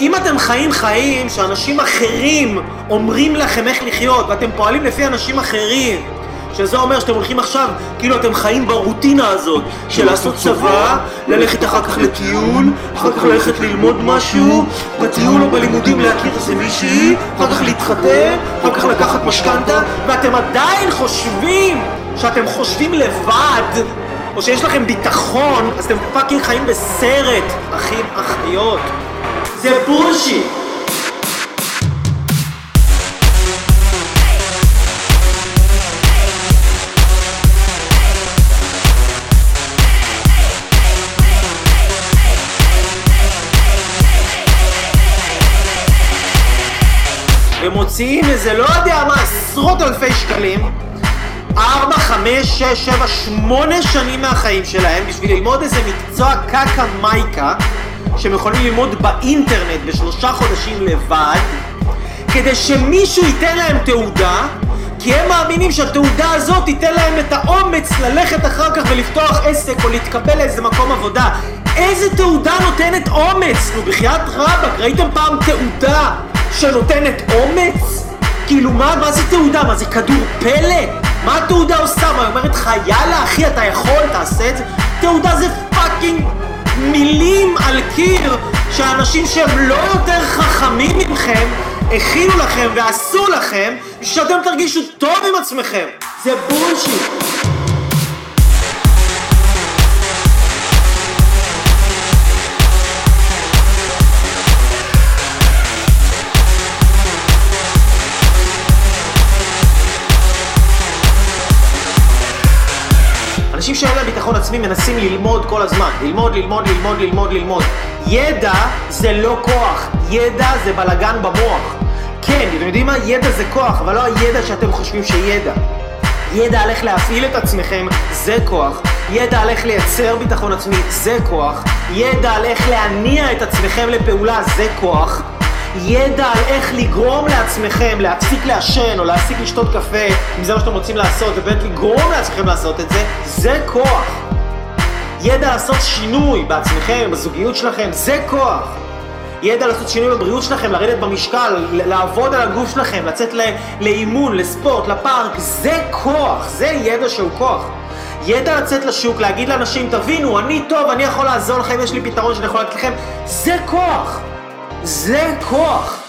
אם אתם חיים חיים שאנשים אחרים אומרים לכם איך לחיות ואתם פועלים לפי אנשים אחרים שזה אומר שאתם הולכים עכשיו, כאילו אתם חיים ברוטינה הזאת של לעשות צבא, ללכת אחר כך לטיול, אחר כך ללכת ללמוד משהו, בטיול או בלימודים להכיר איזה מישהי, אחר כך להתחתן, אחר כך לקחת משכנתה, ואתם עדיין חושבים שאתם חושבים לבד, או שיש לכם ביטחון, אז אתם פאקינג חיים בסרט, אחים, אחיות. זה בולשיט! ומוציאים איזה לא יודע מה, עשרות אלפי שקלים ארבע, חמש, שש, שבע, שמונה שנים מהחיים שלהם בשביל ללמוד איזה מקצוע קקה מייקה שהם יכולים ללמוד באינטרנט בשלושה חודשים לבד כדי שמישהו ייתן להם תעודה כי הם מאמינים שהתעודה הזאת תיתן להם את האומץ ללכת אחר כך ולפתוח עסק או להתקבל לאיזה מקום עבודה איזה תעודה נותנת אומץ? נו בחייאת רבאק, ראיתם פעם תעודה שנותנת אומץ? כאילו מה, מה זה תעודה? מה זה כדור פלא? מה התעודה עושה? מה, היא אומרת לך יאללה אחי אתה יכול, תעשה את זה? תעודה זה fucking מילים קיר שאנשים שהם לא יותר חכמים מכם הכינו לכם ועשו לכם שאתם תרגישו טוב עם עצמכם. זה bullshit אנשים שאין להם ביטחון עצמי מנסים ללמוד כל הזמן. ללמוד, ללמוד, ללמוד, ללמוד, ללמוד. ידע זה לא כוח, ידע זה בלגן במוח. כן, אתם יודעים מה? ידע זה כוח, אבל לא הידע שאתם חושבים שידע. ידע על איך להפעיל את עצמכם, זה כוח. ידע על איך לייצר ביטחון עצמי, זה כוח. ידע על איך להניע את עצמכם לפעולה, זה כוח. ידע על איך לגרום לעצמכם להפסיק לעשן או להפסיק לשתות קפה, אם זה מה שאתם רוצים לעשות, ובאמת לגרום לעצמכם לעשות את זה, זה כוח. ידע לעשות שינוי בעצמכם, בזוגיות שלכם, זה כוח. ידע לעשות שינוי בבריאות שלכם, לרדת במשקל, לעבוד על הגוף שלכם, לצאת לאימון, לספורט, לפארק, זה כוח, זה ידע שהוא כוח. ידע לצאת לשוק, להגיד לאנשים, תבינו, אני טוב, אני יכול לעזור לכם, יש לי פתרון שאני יכול לתת לכם, זה כוח. זה כוח.